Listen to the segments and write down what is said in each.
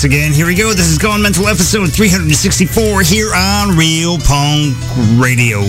once again. Here we go. This is Gone Mental episode 364 here on Real Punk Radio.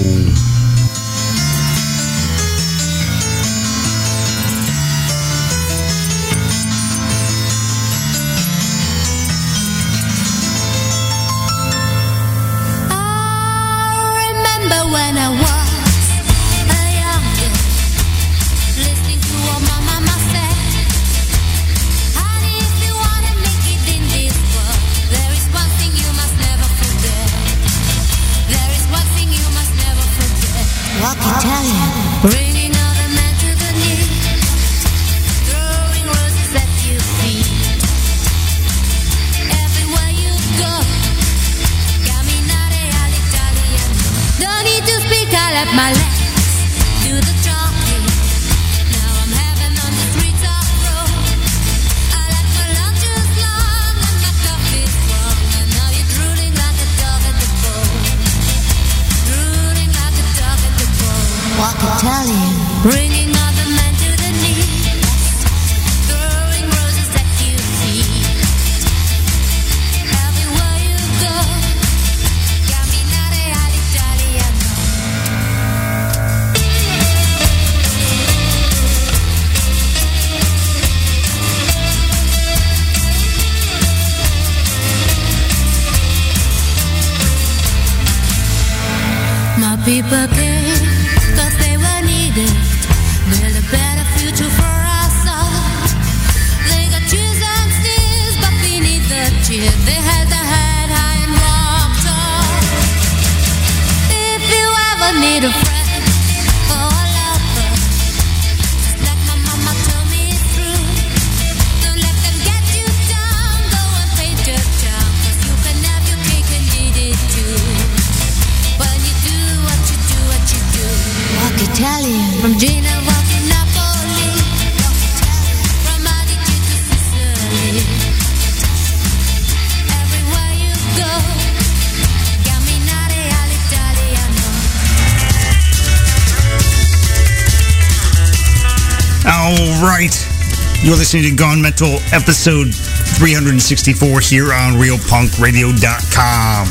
Listening to Gone Mental, episode 364 here on RealPunkRadio.com.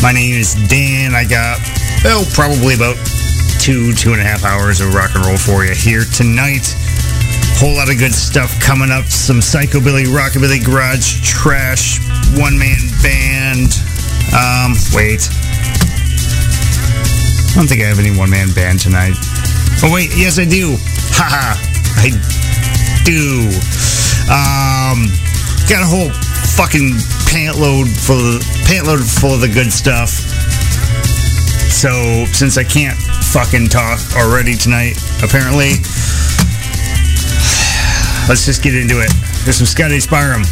My name is Dan. I got, well, probably about two, two and a half hours of rock and roll for you here tonight. Whole lot of good stuff coming up. Some psychobilly, rockabilly, garage, trash, one man band. Um, wait. I don't think I have any one man band tonight. Oh, wait, yes, I do. Haha. I do. Um, got a whole fucking pant load full of, pant load full of the good stuff. So since I can't fucking talk already tonight, apparently, let's just get into it. There's some Scotty Spyrum.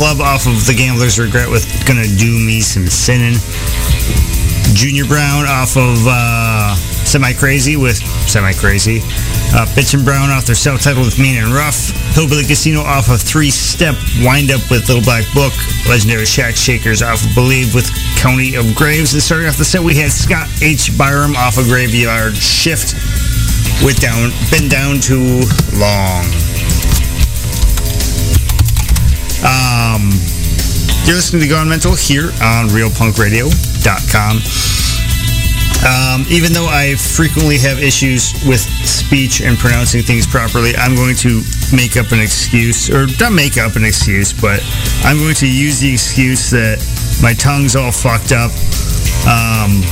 Club off of The Gambler's Regret with Gonna Do Me Some Sinning. Junior Brown off of uh, Semi Crazy with Semi Crazy. Uh, Bitch and Brown off their self titled with Mean and Rough. Hillbilly Casino off of Three Step Wind Up with Little Black Book. Legendary Shack Shakers off of Believe with County of Graves. And starting off the set, we had Scott H. Biram off of Graveyard Shift with down, Been Down Too Long. You're listening to Gone Mental here on RealPunkRadio.com. Um, even though I frequently have issues with speech and pronouncing things properly, I'm going to make up an excuse, or not make up an excuse, but I'm going to use the excuse that my tongue's all fucked up. Um,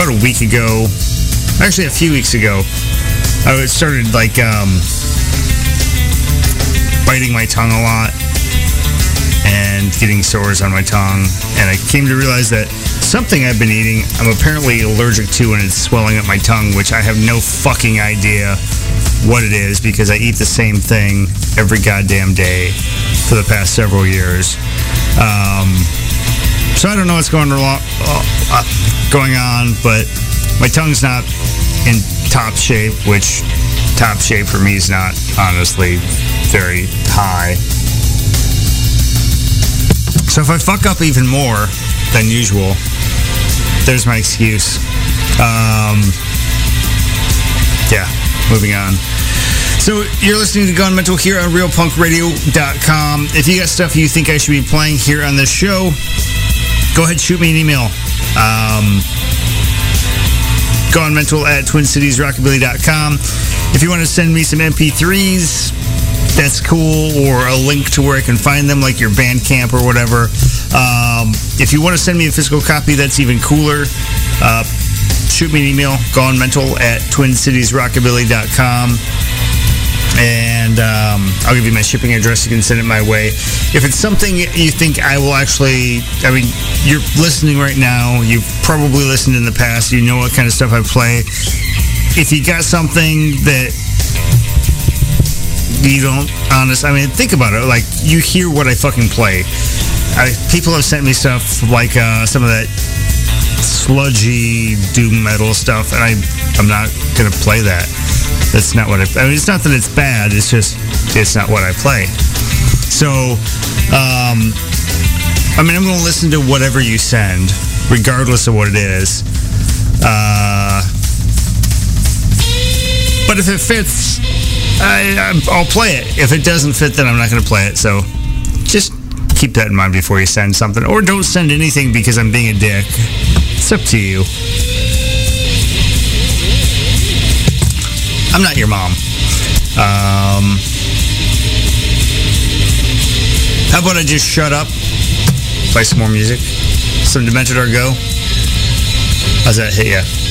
about a week ago, actually a few weeks ago, I started like um, biting my tongue a lot and getting sores on my tongue. And I came to realize that something I've been eating, I'm apparently allergic to, and it's swelling up my tongue, which I have no fucking idea what it is because I eat the same thing every goddamn day for the past several years. Um, so I don't know what's going uh, going on, but my tongue's not in top shape, which top shape for me is not honestly very high. So if I fuck up even more than usual, there's my excuse. Um, yeah, moving on. So you're listening to Gone Mental here on RealPunkRadio.com. If you got stuff you think I should be playing here on this show, go ahead shoot me an email. Um, Gone Mental at TwinCitiesRockabilly.com. If you want to send me some MP3s, that's cool, or a link to where I can find them, like your Bandcamp or whatever. Um, if you want to send me a physical copy, that's even cooler. Uh, shoot me an email, gonemental at twincitiesrockabilly.com. And um, I'll give you my shipping address. You can send it my way. If it's something you think I will actually, I mean, you're listening right now. You've probably listened in the past. You know what kind of stuff I play. If you got something that you don't honest i mean think about it. Like you hear what i fucking play. I, people have sent me stuff like uh, some of that sludgy doom metal stuff and i i'm not gonna play that. That's not what i i mean it's not that it's bad it's just it's not what i play. So um i mean i'm gonna listen to whatever you send regardless of what it is. Uh but if it fits I, I'll play it. If it doesn't fit, then I'm not going to play it. So just keep that in mind before you send something. Or don't send anything because I'm being a dick. It's up to you. I'm not your mom. Um, how about I just shut up? Play some more music? Some Demented Go? How's that hit ya?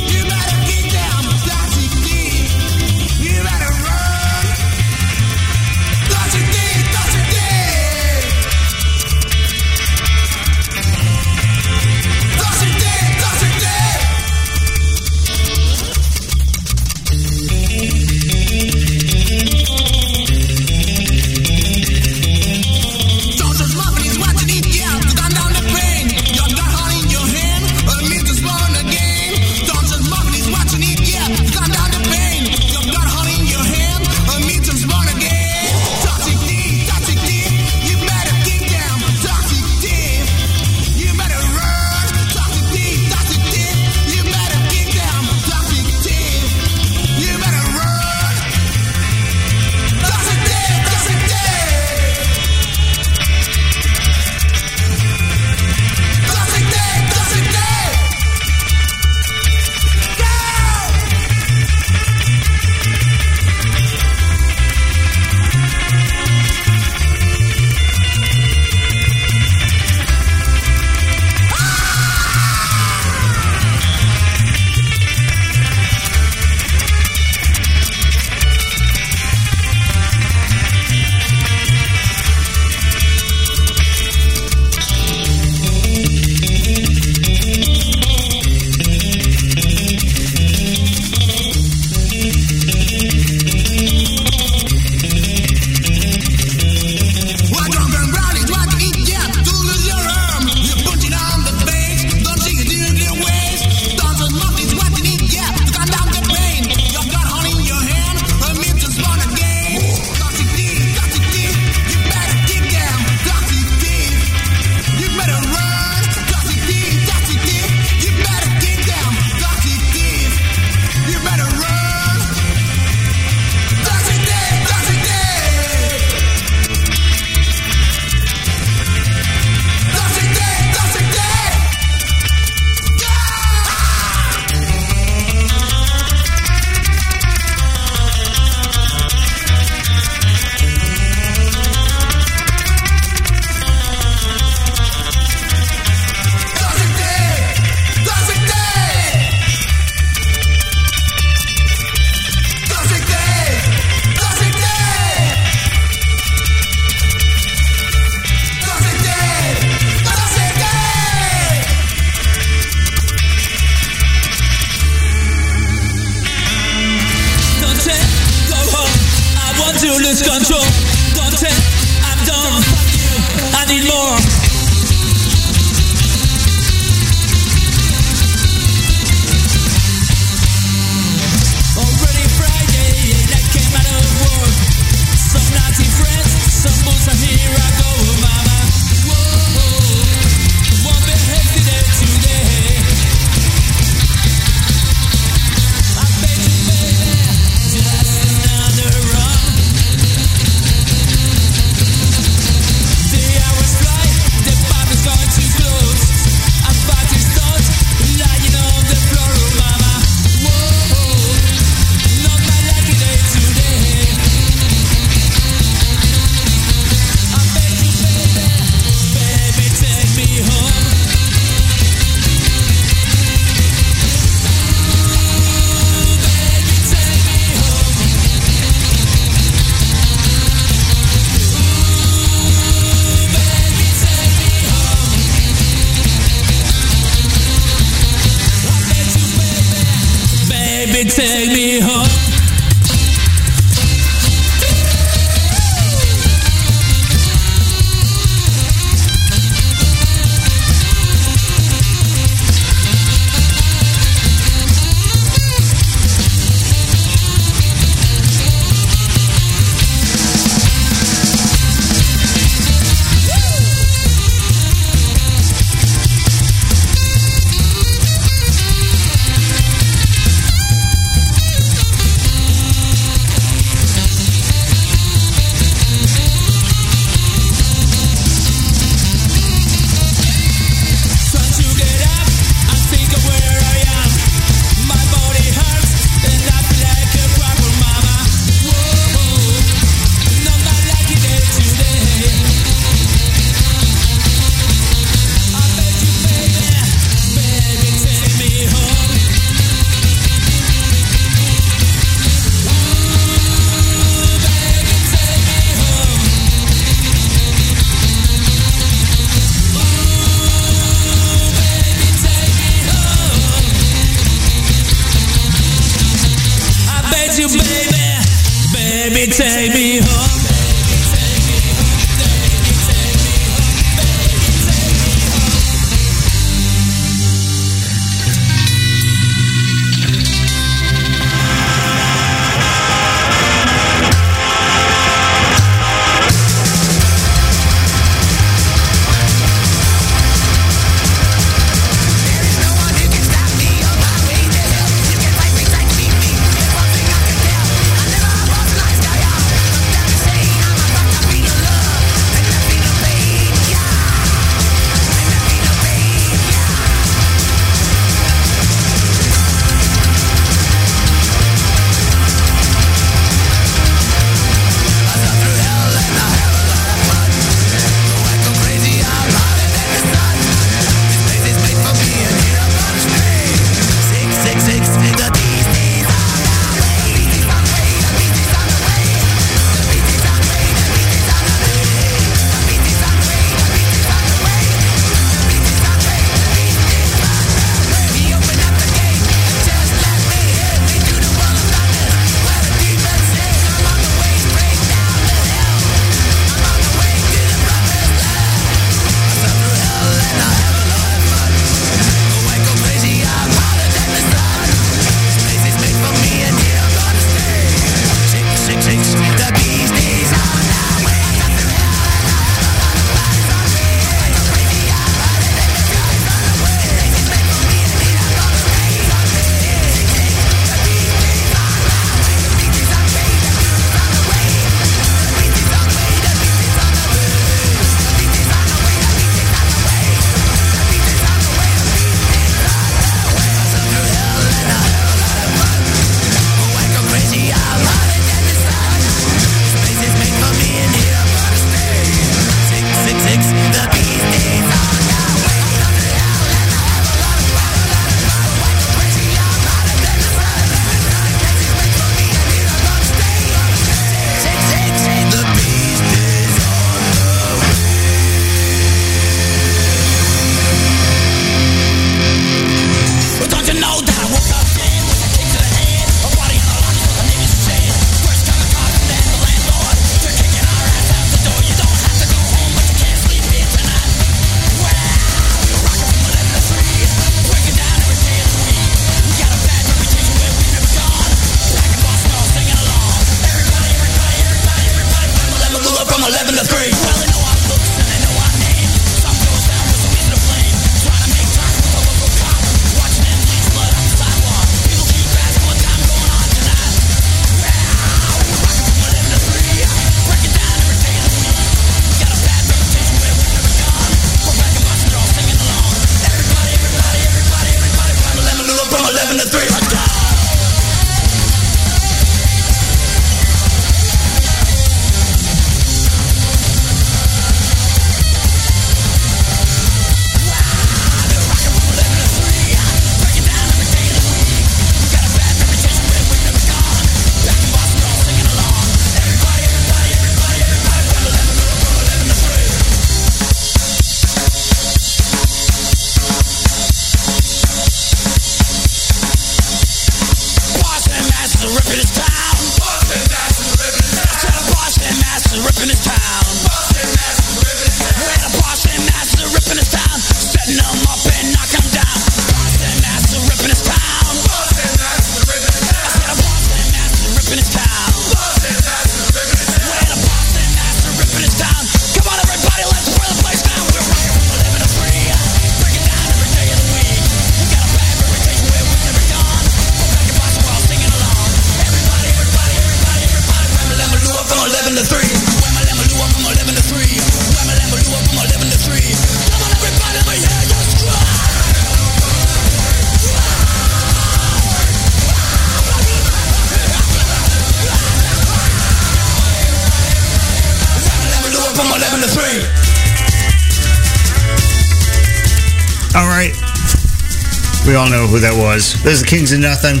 Was. This is the Kings of Nothing.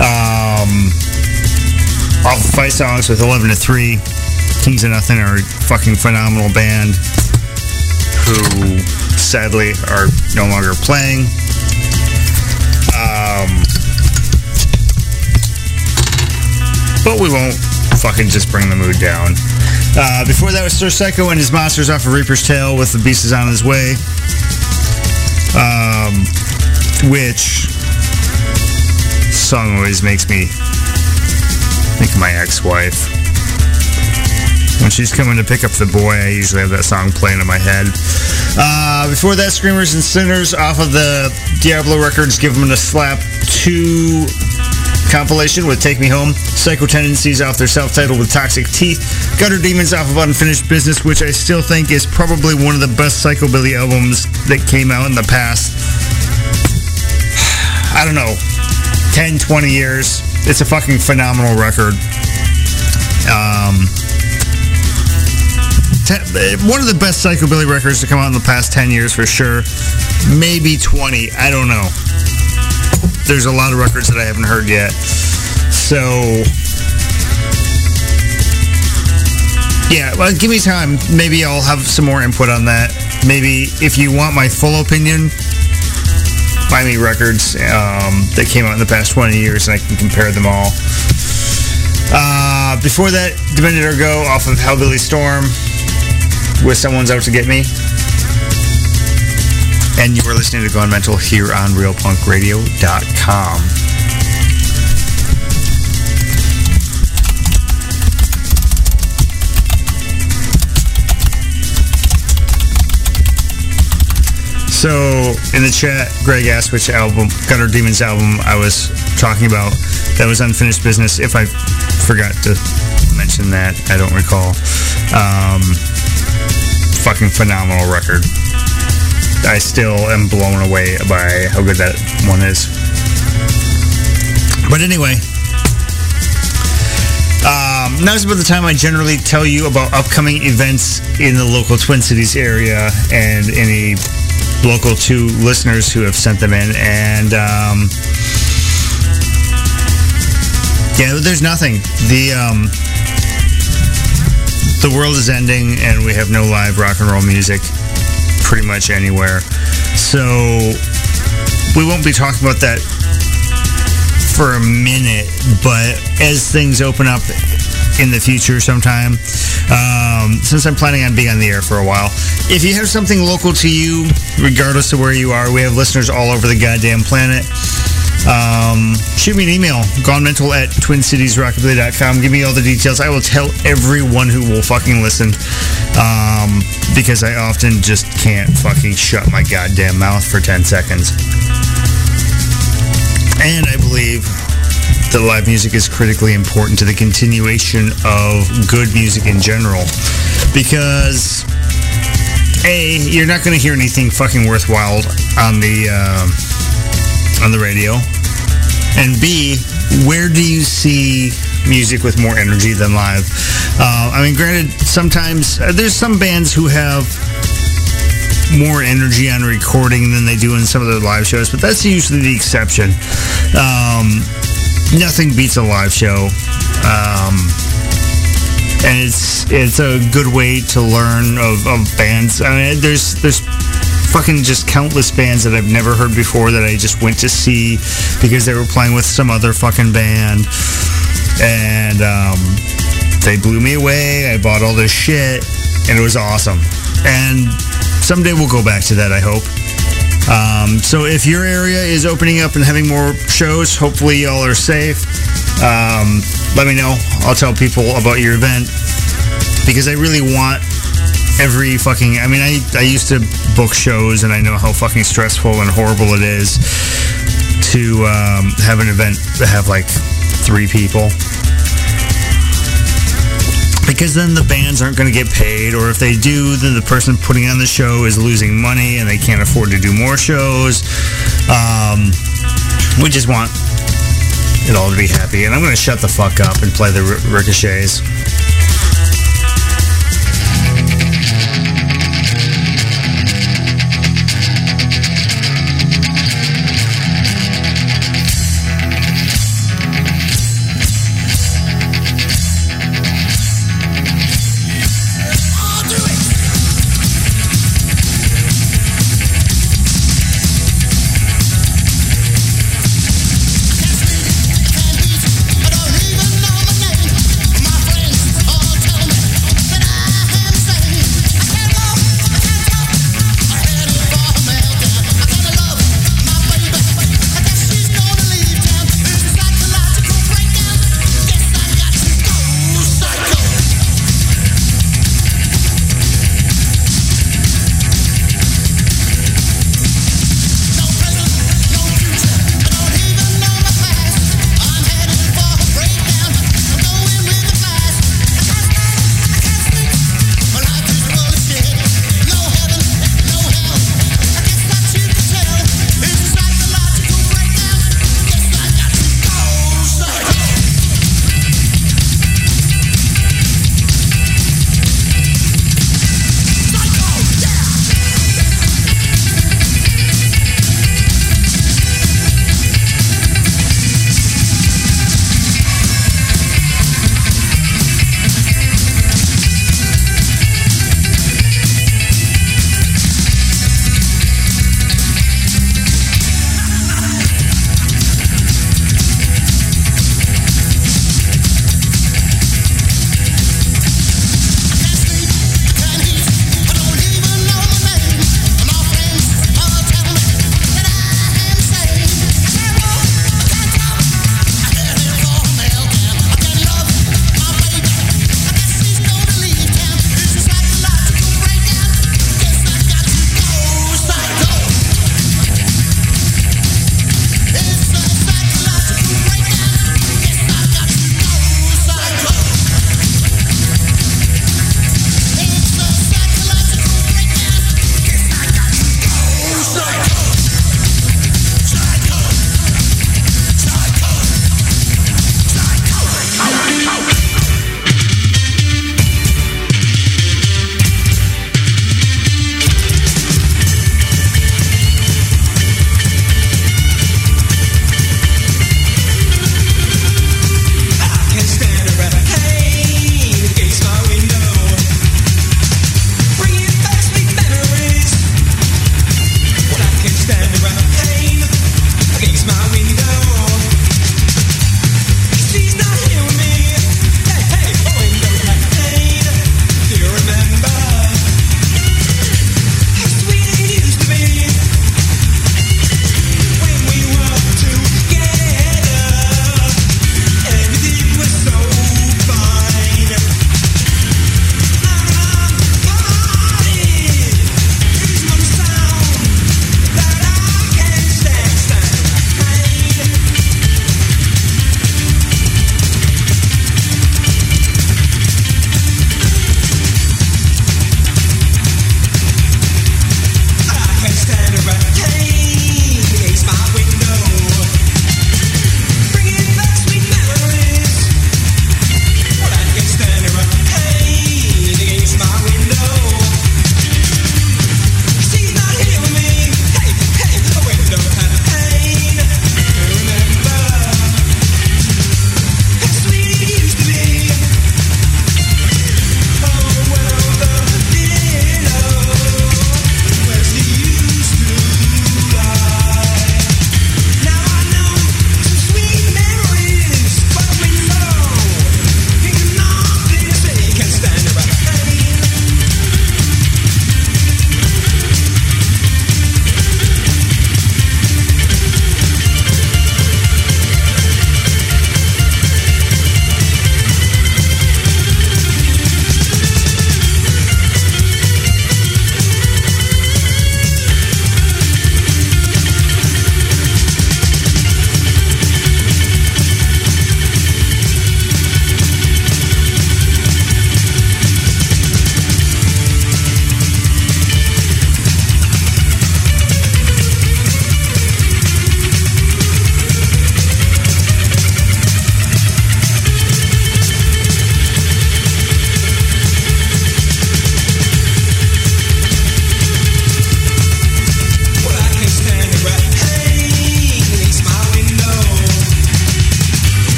Um, off of Fight Songs with 11 to 3. Kings of Nothing are a fucking phenomenal band who sadly are no longer playing. Um, but we won't fucking just bring the mood down. Uh, before that was Sir Psycho and his monsters off of Reaper's Tail with The Beast is on his way. Um, which song always makes me think of my ex-wife. When she's coming to pick up the boy, I usually have that song playing in my head. Uh, before that, Screamers and Sinners off of the Diablo Records Give Them a Slap 2 compilation with Take Me Home. Psycho Tendencies off their self-titled with Toxic Teeth. Gutter Demons off of Unfinished Business, which I still think is probably one of the best psychobilly albums that came out in the past I don't know, 10, 20 years. It's a fucking phenomenal record. Um, one of the best psychobilly records to come out in the past 10 years for sure. Maybe 20. I don't know. There's a lot of records that I haven't heard yet. So, yeah, well, give me time. Maybe I'll have some more input on that. Maybe if you want my full opinion, buy me records um, that came out in the past 20 years and I can compare them all. Uh, before that, Demented Are Go off of Hellbilly Storm with Someone's Out to Get Me. And you are listening to Gone Mental here on RealPunkRadio.com. So in the chat, Greg asked which album, Gutter Demons album, I was talking about. That was Unfinished Business. If I forgot to mention that, I don't recall. Um, fucking phenomenal record. I still am blown away by how good that one is. But anyway, um, now is about the time I generally tell you about upcoming events in the local Twin Cities area and any local to listeners who have sent them in, and um, yeah, there's nothing. The um, the world is ending, and we have no live rock and roll music pretty much anywhere. So we won't be talking about that for a minute, but as things open up in the future sometime, um, since I'm planning on being on the air for a while, if you have something local to you, regardless of where you are, we have listeners all over the goddamn planet. Um, shoot me an email, gonemental at twincitiesrockabilly.com. Give me all the details. I will tell everyone who will fucking listen um, because I often just can't fucking shut my goddamn mouth for 10 seconds. And I believe that live music is critically important to the continuation of good music in general because a you're not going to hear anything fucking worthwhile on the uh, on the radio. And b where do you see music with more energy than live? Uh, i mean granted sometimes uh, there's some bands who have more energy on recording than they do in some of their live shows but that's usually the exception. Um, nothing beats a live show. Um, and it's it's a good way to learn of, of bands. I mean, there's there's fucking just countless bands that I've never heard before that I just went to see because they were playing with some other fucking band. And um, they blew me away. I bought all this shit, and it was awesome. And someday we'll go back to that, I hope. Um, so if your area is opening up and having more shows, hopefully y'all are safe. Um, let me know. I'll tell people about your event because I really want every fucking. I mean, I I used to book shows and I know how fucking stressful and horrible it is to um, have an event that have like three people because then the bands aren't going to get paid, or if they do, then the person putting on the show is losing money and they can't afford to do more shows. Um, we just want it all to be happy, and I'm going to shut the fuck up and play the ricochets.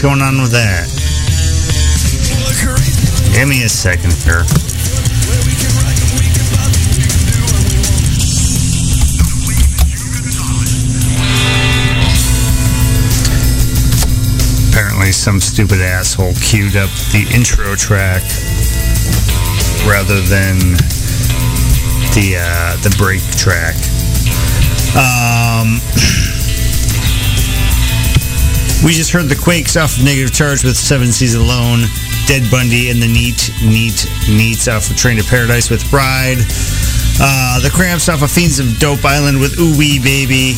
Fuck's going on with that? Give me a second here. Apparently, some stupid asshole queued up the intro track rather than the uh, the break track. Um, we just heard the Quakes off of Negative Charge with Seven Seas Alone, Dead Bundy, and the Neat Neat Neats off of Train to Paradise with Bride. Uh, the Cramps off of Fiends of Dope Island with Ooh Wee Baby.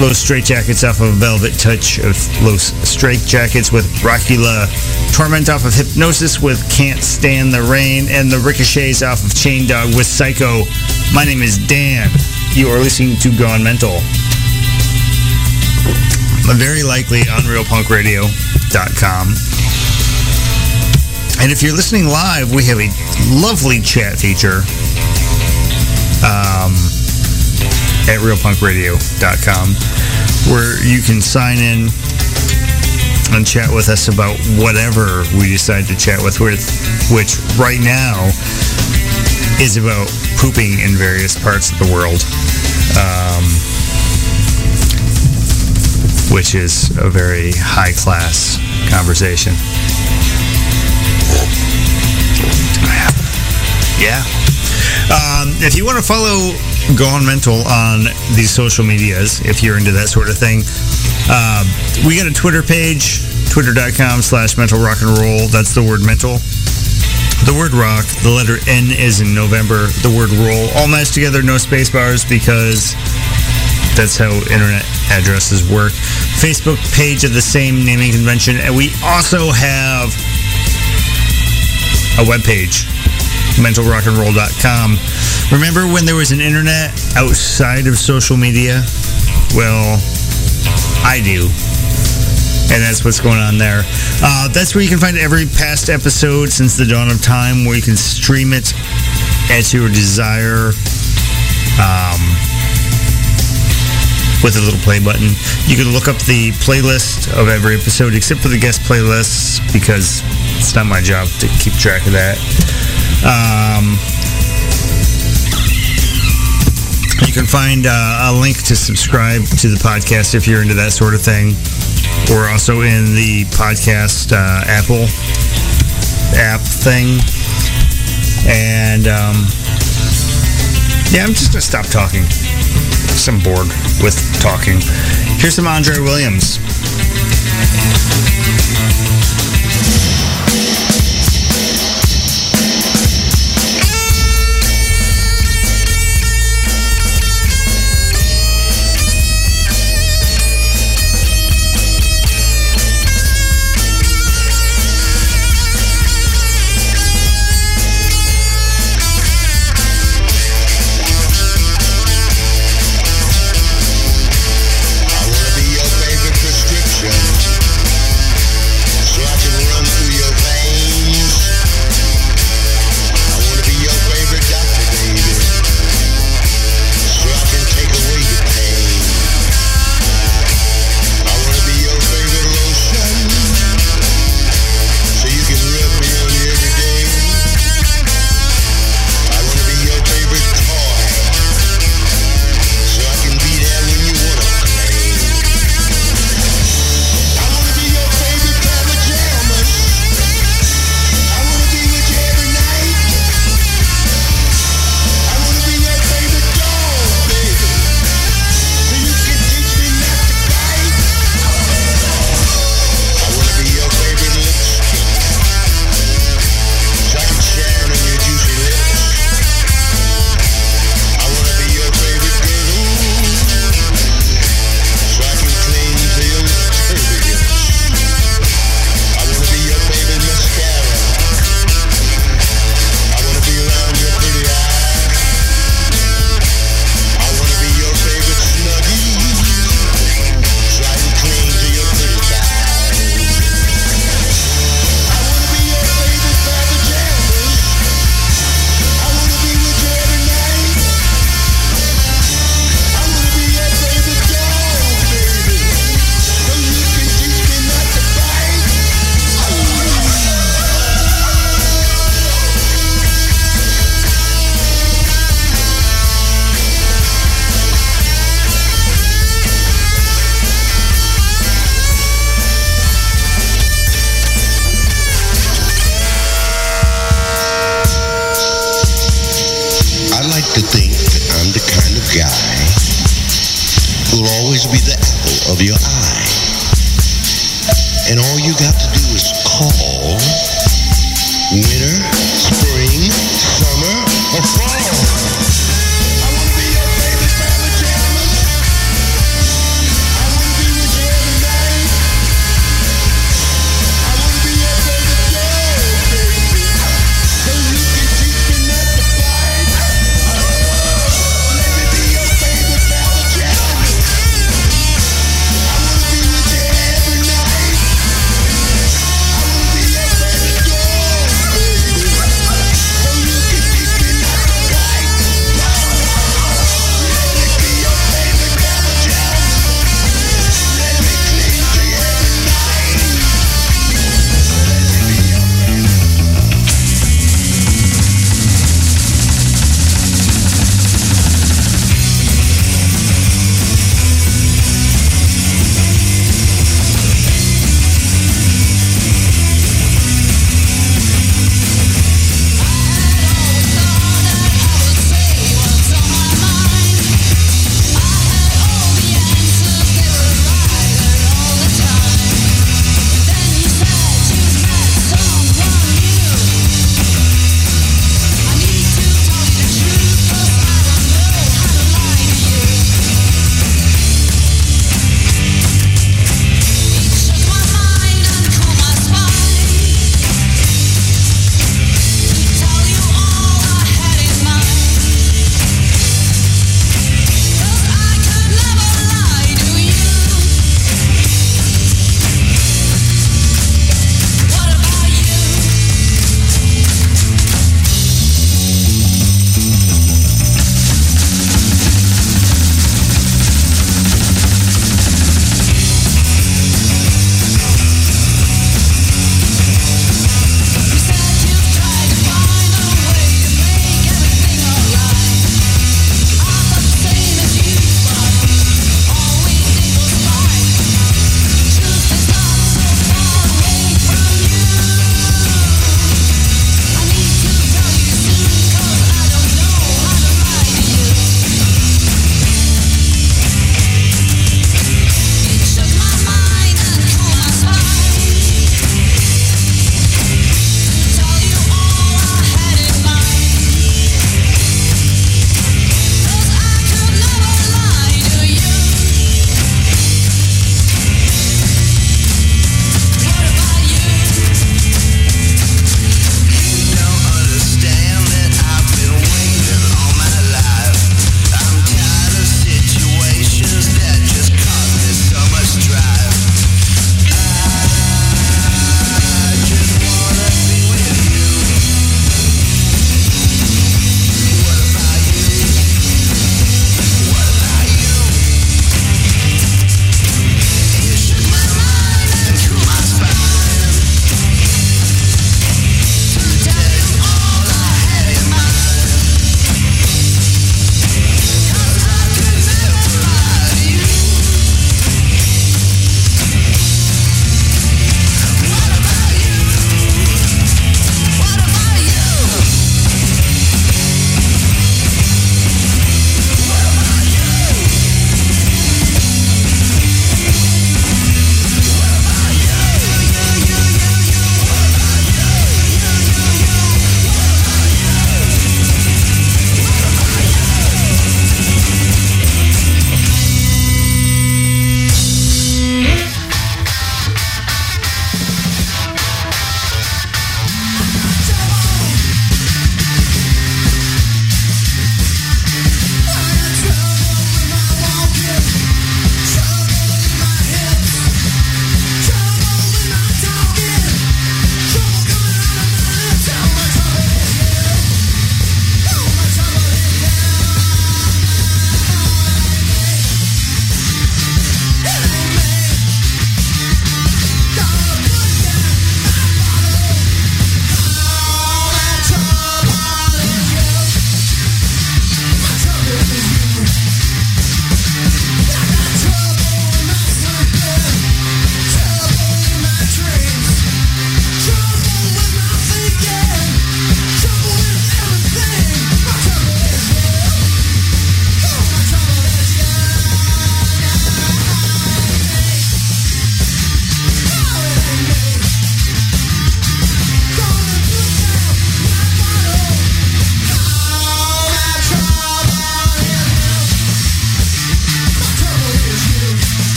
Los Straitjackets off of Velvet Touch of Los Straitjackets with Rockula. Torment off of Hypnosis with Can't Stand the Rain. And the Ricochets off of Chain Dog with Psycho. My name is Dan. You are listening to Gone Mental. Very likely on realpunkradio.com. And if you're listening live, we have a lovely chat feature um, at realpunkradio.com where you can sign in and chat with us about whatever we decide to chat with, which right now is about pooping in various parts of the world. Um, which is a very high class conversation. Yeah. Um, if you want to follow Gone Mental on these social medias, if you're into that sort of thing, uh, we got a Twitter page, twitter.com slash mental rock and roll. That's the word mental. The word rock, the letter N is in November, the word roll, all matched together, no space bars because that's how internet addresses work. Facebook page of the same naming convention. And we also have a web page, mentalrockandroll.com. Remember when there was an internet outside of social media? Well, I do. And that's what's going on there. Uh, that's where you can find every past episode since the dawn of time, where you can stream it at your desire. Um, with a little play button. You can look up the playlist of every episode except for the guest playlists because it's not my job to keep track of that. Um, you can find uh, a link to subscribe to the podcast if you're into that sort of thing. We're also in the podcast uh, Apple app thing. And um, yeah, I'm just going to stop talking. I'm bored with talking. Here's some Andre Williams.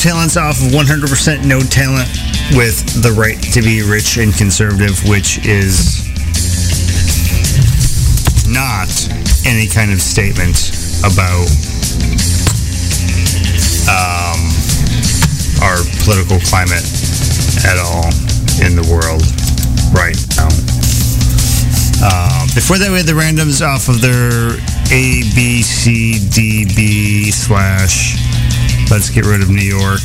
Talents off of 100% No Talent with The Right to Be Rich and Conservative, which is not any kind of statement about um, our political climate at all in the world right now. Uh, before that, we had the randoms off of their A, B, C, D, B slash Let's Get Rid of New York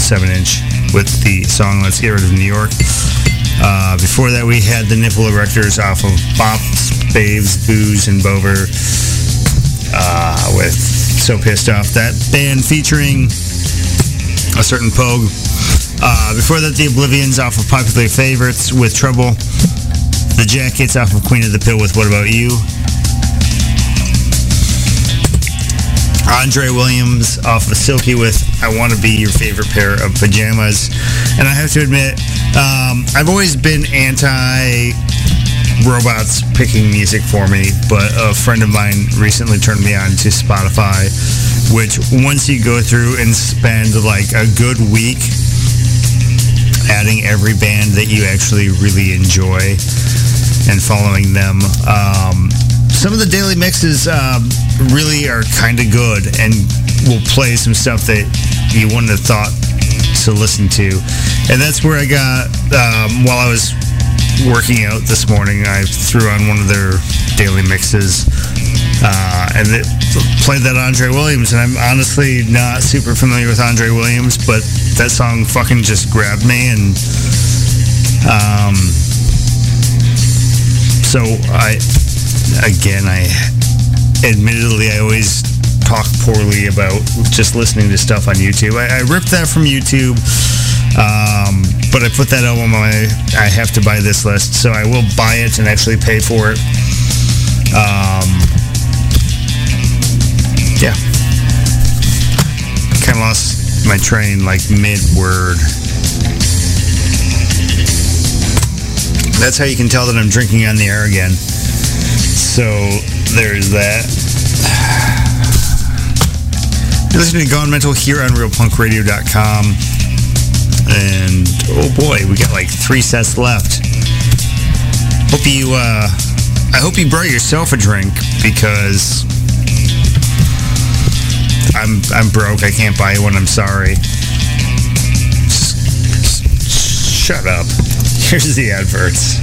7 inch with the song Let's Get Rid of New York. Uh, before that, we had the Nipple Erectors off of Bops, Babes, Booze, and Bovver uh, with So Pissed Off. That band featuring a certain Pogue. Uh, before that, the Oblivions off of Popular Favorites with Trouble. The Jackets off of Queen of the Pill with What About You. Andre Williams off of Silky with I Want to Be Your Favorite Pair of Pajamas. And I have to admit, um, I've always been anti robots picking music for me, but a friend of mine recently turned me on to Spotify, which once you go through and spend like a good week adding every band that you actually really enjoy and following them, um, some of the daily mixes um, really are kind of good and will play some stuff that you wouldn't have thought to listen to. And that's where I got, um, while I was working out this morning, I threw on one of their daily mixes. Uh, and it played that Andre Williams, and I'm honestly not super familiar with Andre Williams, but that song fucking just grabbed me, and um, so I, again, I admittedly I always talk poorly about just listening to stuff on YouTube. I, I ripped that from YouTube. Um, but I put that out on my I have to buy this list, so I will buy it and actually pay for it. Um, yeah, kind of lost my train like mid word. That's how you can tell that I'm drinking on the air again. So there's that. You're listening to Gone Mental here on RealPunkRadio.com. And oh boy, we got like three sets left. Hope you, uh, I hope you brought yourself a drink because I'm I'm broke. I can't buy one. I'm sorry. Shut up. Here's the adverts.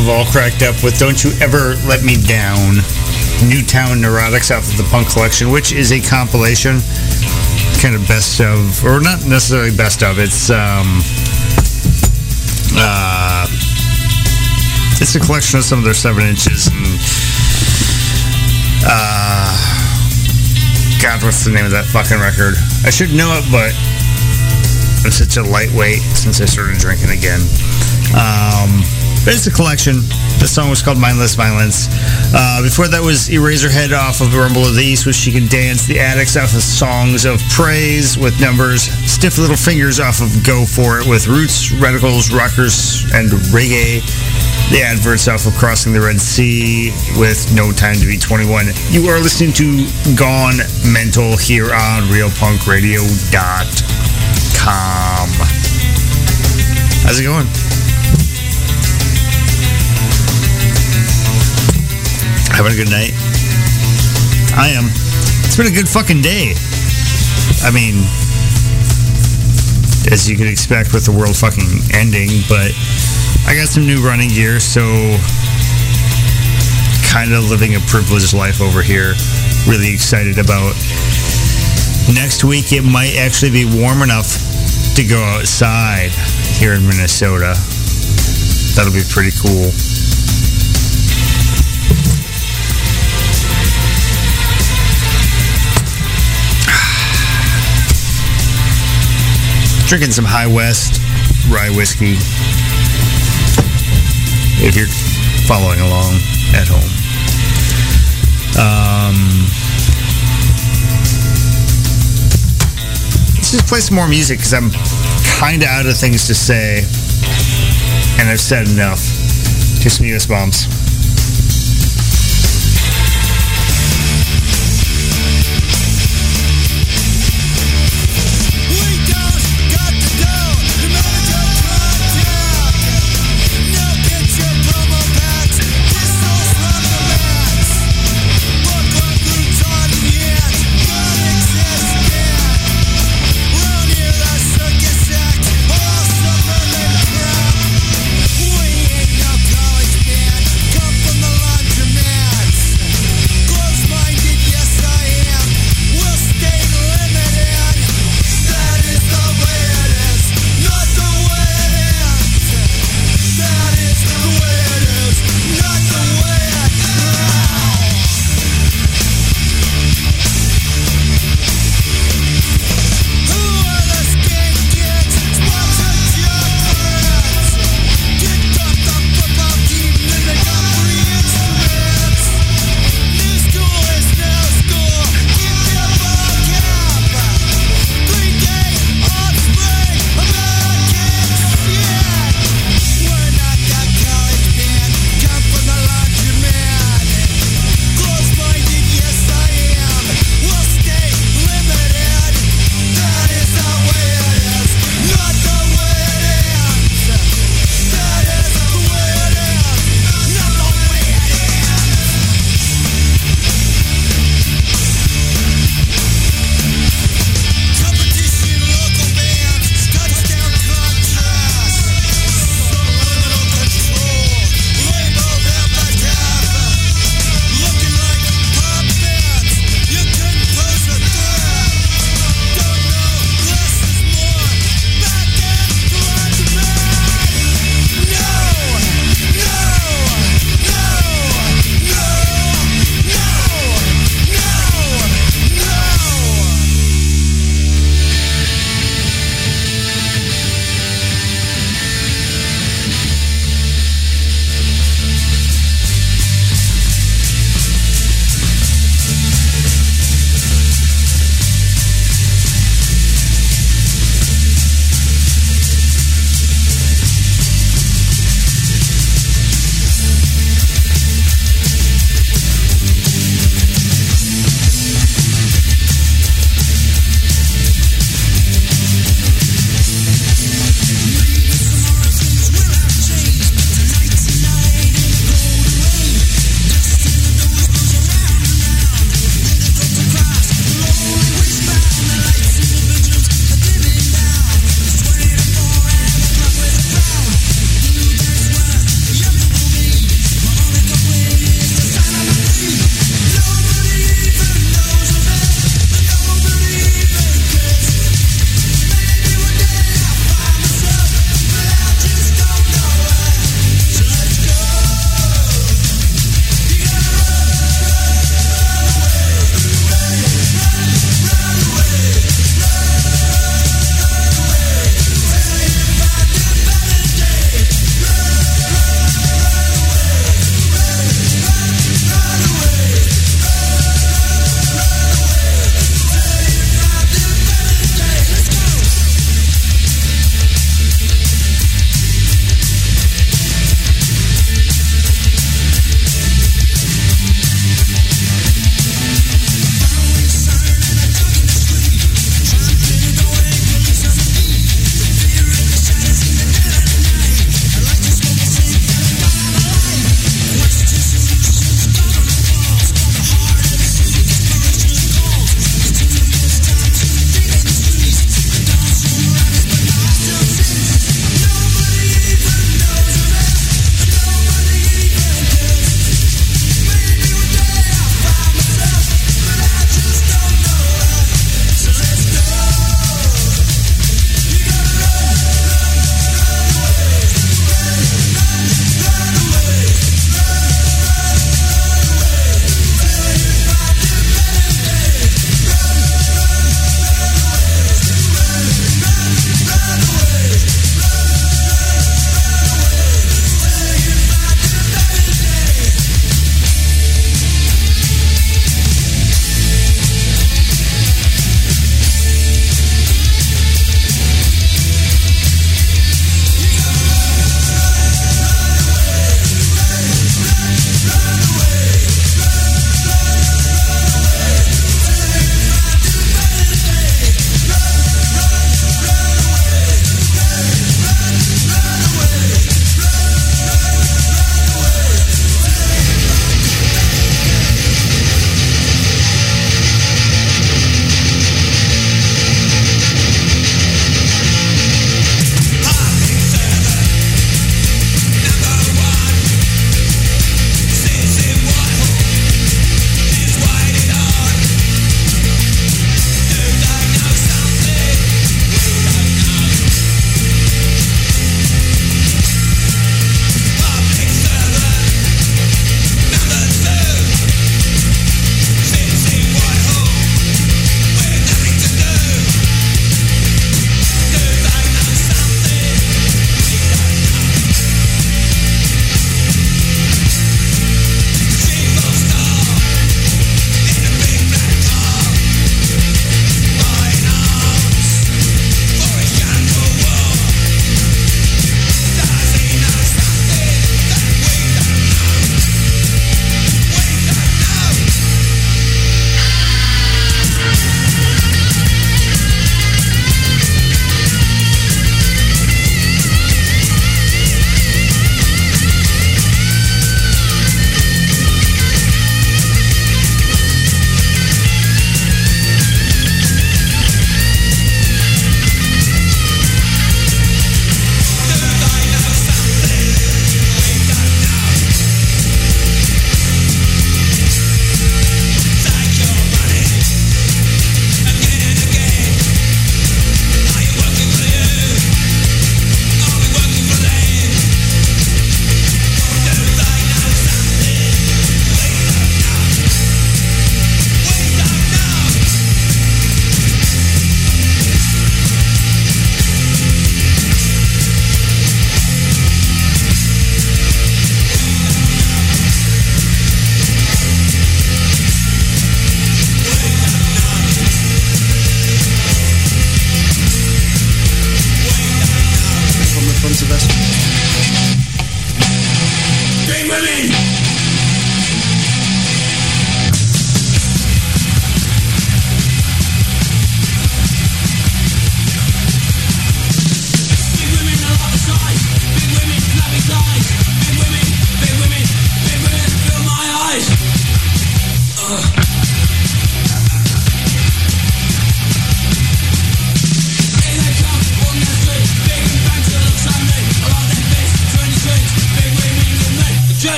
Of All Cracked Up with Don't You Ever Let Me Down. Newtown Neurotics off of the Punk Collection, which is a compilation, kind of best of, or not necessarily best of. It's um, uh, it's a collection of some of their seven inches and uh, God, what's the name of that fucking record? I should know it, but I'm such a lightweight since I started drinking again. Um, but it's a collection. The song was called Mindless Violence. Uh, before that was Erazerhead off of Rumble of the East, which she can dance. The Adicts off of Songs of Praise with numbers. Stiff Little Fingers off of Go For It with Roots, Radicals, Rockers, and Reggae. The adverts off of Crossing the Red Sea with No Time to Be 21. You are listening to Gone Mental here on RealPunkRadio.com. How's it going? Having a good night? I am. It's been a good fucking day. I mean, as you could expect with the world fucking ending, but I got some new running gear, so kind of living a privileged life over here. Really excited about next week. It might actually be warm enough to go outside here in Minnesota. That'll be pretty cool. Drinking some High West rye whiskey. If you're following along at home. Um, let's just play some more music because I'm kind of out of things to say, and I've said enough. Just some US bombs.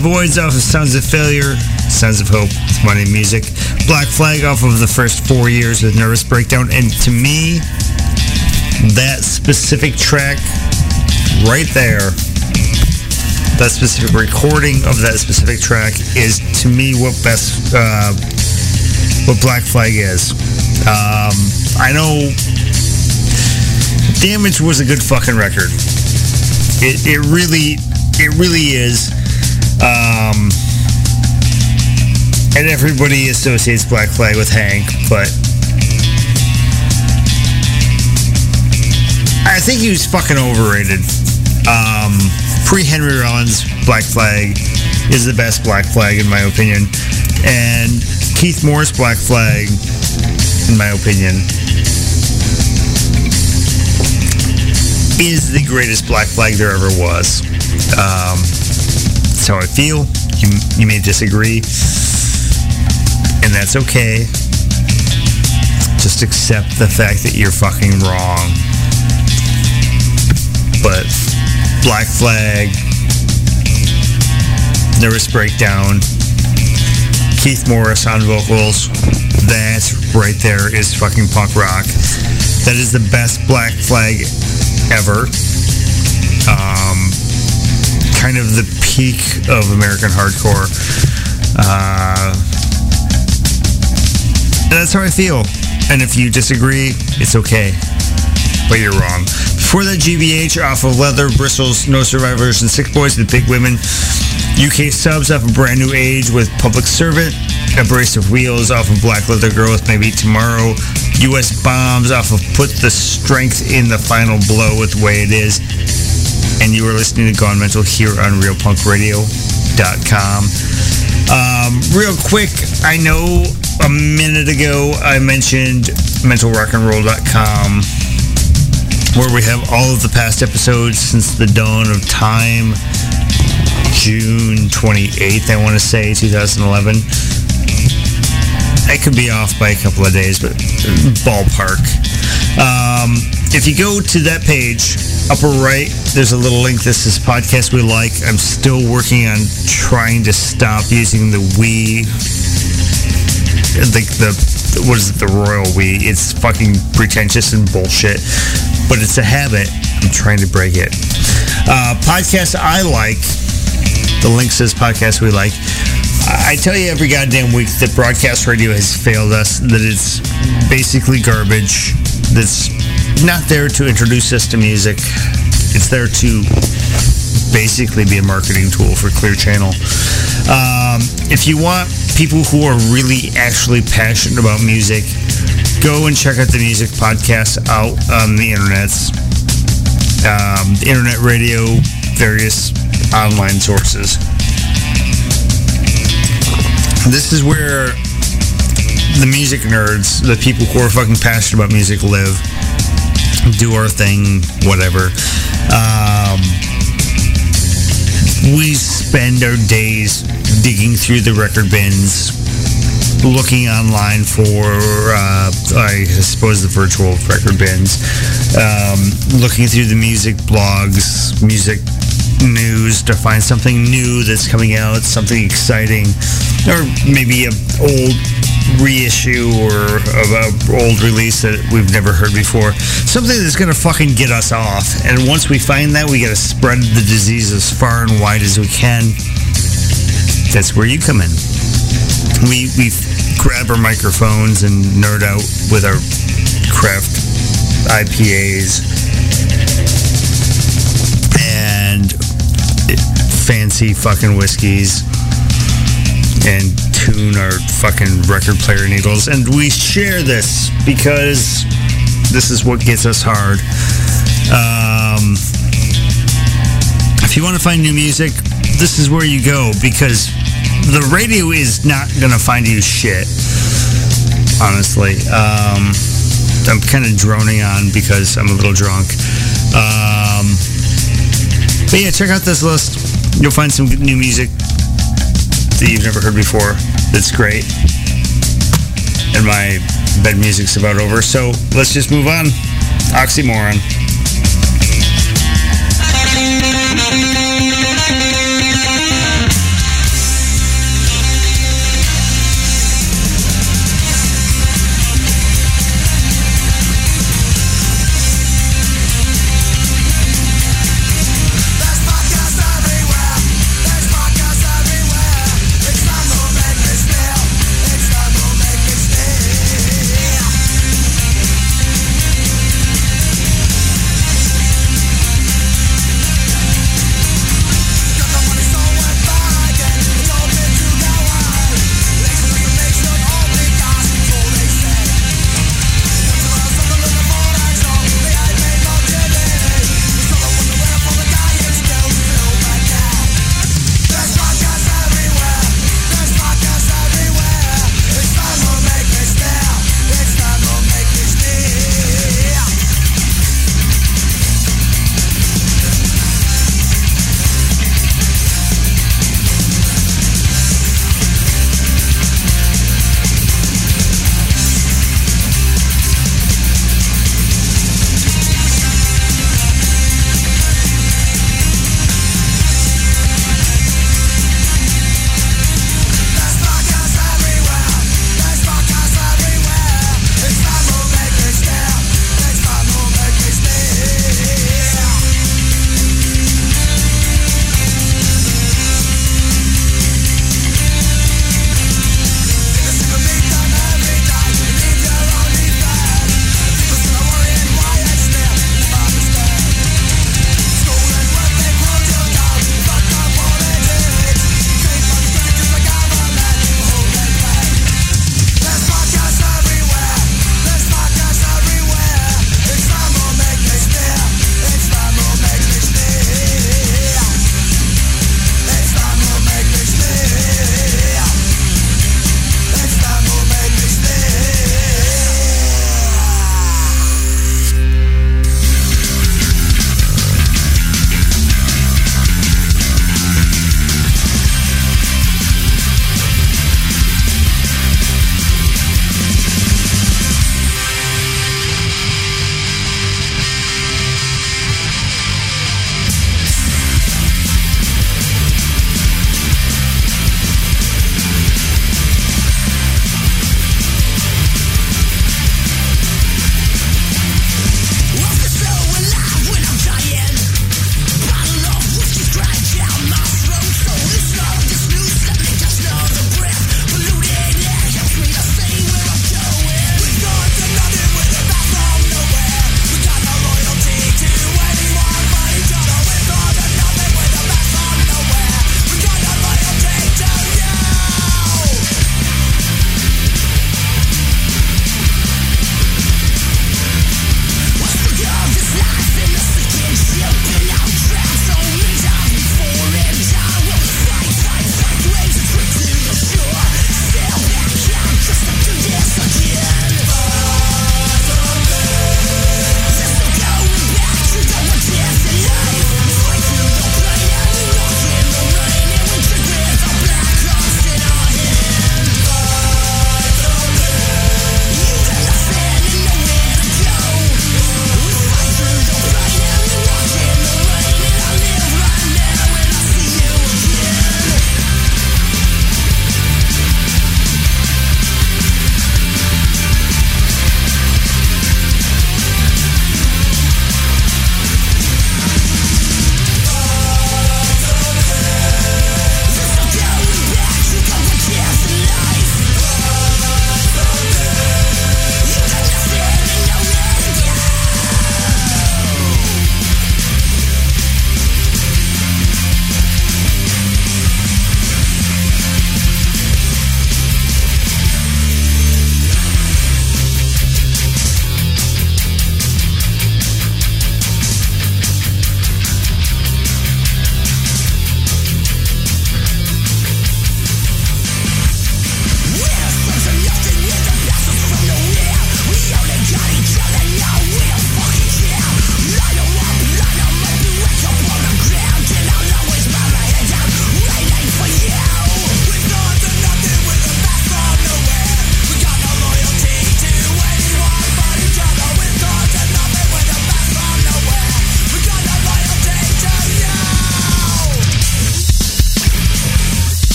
Voids off of Sounds of Failure, Sounds of Hope, it's Money Music. Black Flag off of the first four years with Nervous Breakdown. And to me, that specific track right there, that specific recording of that specific track is to me what best, uh, what Black Flag is. Um, I know Damage was a good fucking record. It, it really, it really is. Um, and everybody associates Black Flag with Hank, but I think he was fucking overrated. Um, Pre Henry Rollins Black Flag is the best Black Flag in my opinion, and Keith Morris Black Flag, in my opinion, is the greatest Black Flag there ever was. Um, how I feel. You, you may disagree, and that's okay. Just accept the fact that you're fucking wrong. But Black Flag, Nervous Breakdown, Keith Morris on vocals, that right there is fucking punk rock. That is the best Black Flag ever. Um, kind of the peak of American hardcore. Uh, and that's how I feel. And if you disagree, it's okay. But you're wrong. Before that, GBH off of Leather, Bristles, No Survivors, and Sick Boys, The Big Women. UK Subs off of Brand New Age with Public Servant. Abrasive Wheels off of Black Leather Girl with Maybe Tomorrow. US Bombs off of Put the Strength in the Final Blow with Way It Is. And you are listening to Gone Mental here on RealPunkRadio.com. Um, real quick, I know a minute ago I mentioned MentalRockAndRoll.com where we have all of the past episodes since the dawn of time. June 28th, I want to say, 2011. I could be off by a couple of days, but ballpark. Um, if you go to that page, upper right, there's a little link. This is podcast we like. I'm still working on trying to stop using the we, the, the what is it, the royal we. It's fucking pretentious and bullshit, but it's a habit. I'm trying to break it. Uh, podcast I like. The link says podcast we like. I tell you every goddamn week that broadcast radio has failed us, that it's basically garbage, that's not there to introduce us to music. It's there to basically be a marketing tool for Clear Channel. Um, if you want people who are really actually passionate about music, go and check out the music podcast out on the internets, um, internet radio, various online sources. This is where the music nerds, the people who are fucking passionate about music live, do our thing, whatever. Um, we spend our days digging through the record bins, looking online for, uh, I suppose, the virtual record bins, um, looking through the music blogs, music news to find something new that's coming out, something exciting, or maybe a old reissue or of an old release that we've never heard before. Something that's gonna fucking get us off. And once we find that, we gotta spread the disease as far and wide as we can. That's where you come in. We we grab our microphones and nerd out with our craft IPAs and fancy fucking whiskeys and tune our fucking record player needles. And we share this because this is what gets us hard. Um, if you want to find new music, this is where you go because the radio is not going to find you shit, honestly. Um, I'm kind of droning on because I'm a little drunk. Um, but yeah, check out this list. You'll find some new music that you've never heard before. That's great. And my bed music's about over. So let's just move on. Oxymoron.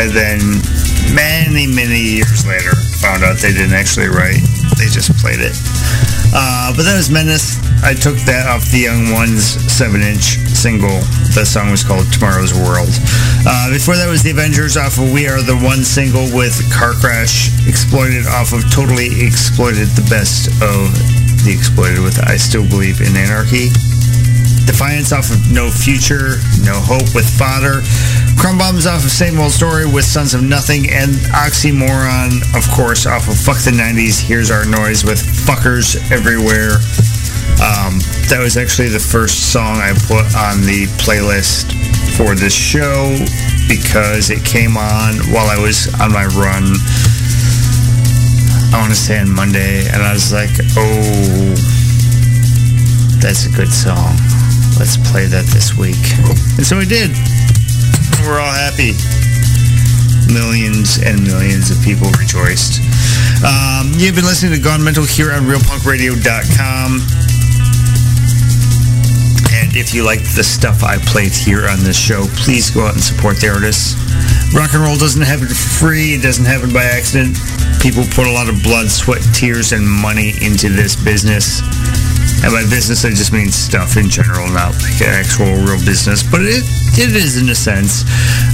I then many, many years later found out they didn't actually write. They just played it. Uh, but that was Menace. I took that off the Young Ones 7-inch single. The song was called Tomorrow's World. Uh, before that was the Avengers off of We Are the One single with Car Crash Exploited off of Totally Exploited, the best of the Exploited with I Still Believe in Anarchy. Defiance off of No Future, No Hope with Fodder. Crumb Bombs off of Same Old Story with Sons of Nothing. And Oxymoron, of course, off of Fuck the 90s. Here's Our Noise with Fuckers Everywhere. Um, that was actually the first song I put on the playlist for this show because it came on while I was on my run. I want to say on Monday, and I was like, oh, that's a good song. Let's play that this week. And so we did. We're all happy. Millions and millions of people rejoiced. Um, you've been listening to Gone Mental here on RealPunkRadio.com. And if you like the stuff I played here on this show, please go out and support the artists. Rock and roll doesn't happen free. It doesn't happen by accident. People put a lot of blood, sweat, tears, and money into this business. And by business, I just mean stuff in general, not like an actual real business. But it, it is in a sense.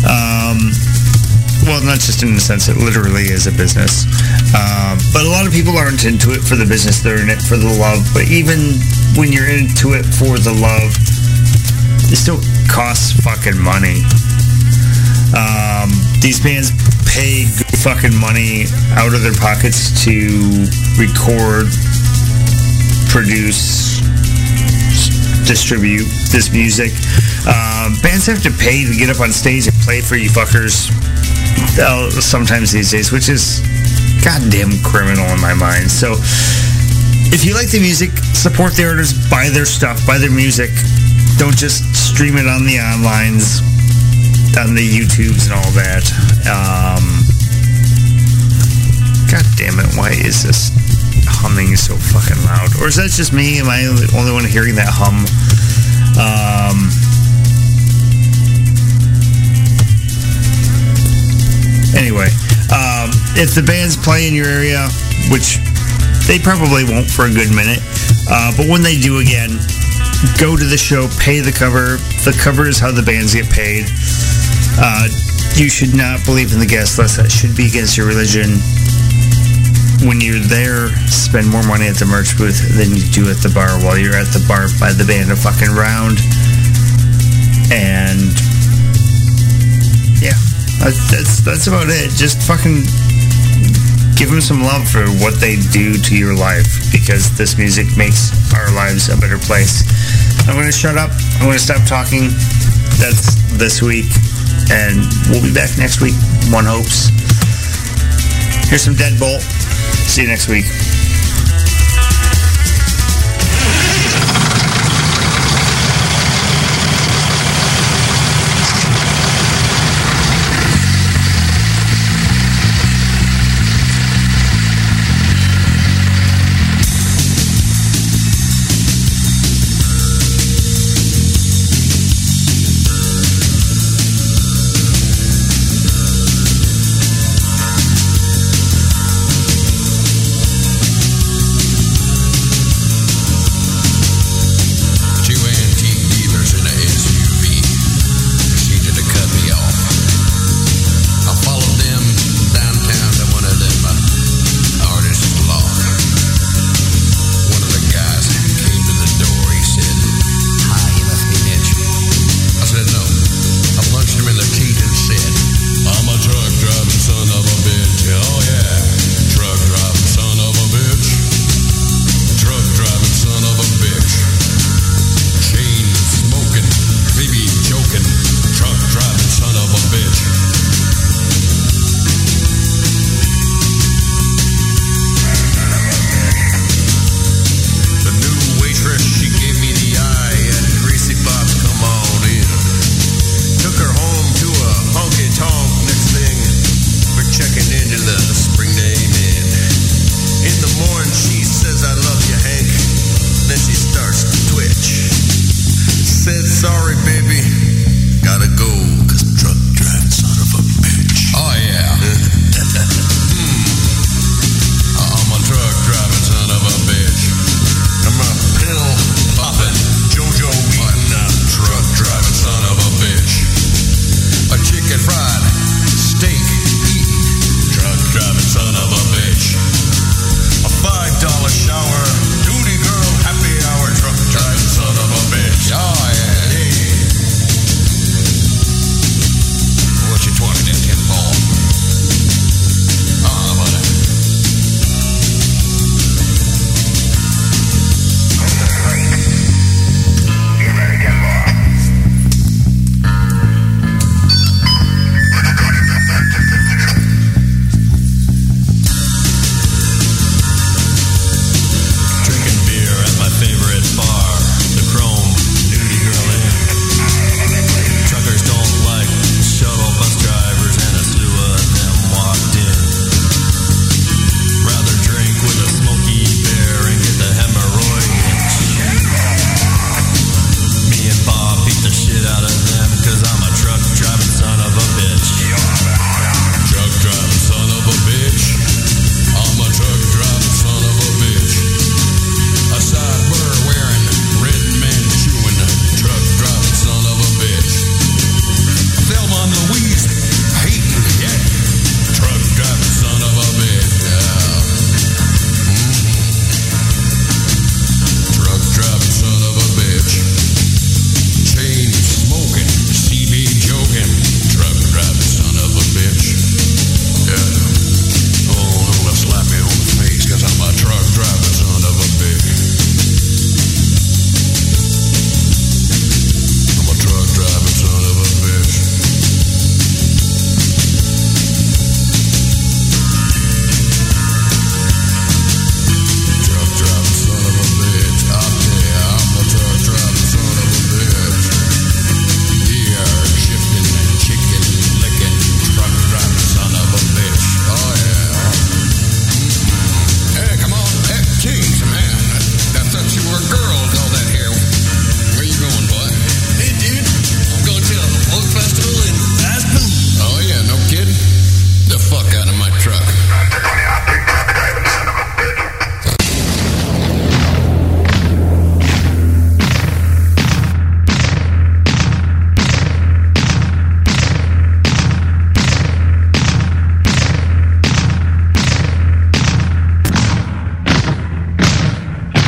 Um, well, not just in a sense, it literally is a business. Um, but a lot of people aren't into it for the business, they're in it for the love. But even when you're into it for the love, it still costs fucking money. Um, these bands pay good fucking money out of their pockets to record, produce, distribute this music. Um, bands have to pay to get up on stage and play for you fuckers uh, sometimes these days, which is goddamn criminal in my mind. So if you like the music, support the artists, buy their stuff, buy their music. Don't just stream it on the onlines, on the YouTubes and all that. Um, God damn it, why is this humming so fucking loud? Or is that just me? Am I the only one hearing that hum? Um, anyway, um, if the bands play in your area, which they probably won't for a good minute, uh, but when they do again, go to the show, pay the cover. The cover is how the bands get paid. Uh, you should not believe in the guest list. That should be against your religion. When you're there, spend more money at the merch booth than you do at the bar. While you're at the bar, buy the band a fucking round. And that's that's about it. Just fucking give them some love for what they do to your life because this music makes our lives a better place. I'm going to shut up. I'm going to stop talking. That's this week. And we'll be back next week. One hopes. Here's some Deadbolt. See you next week.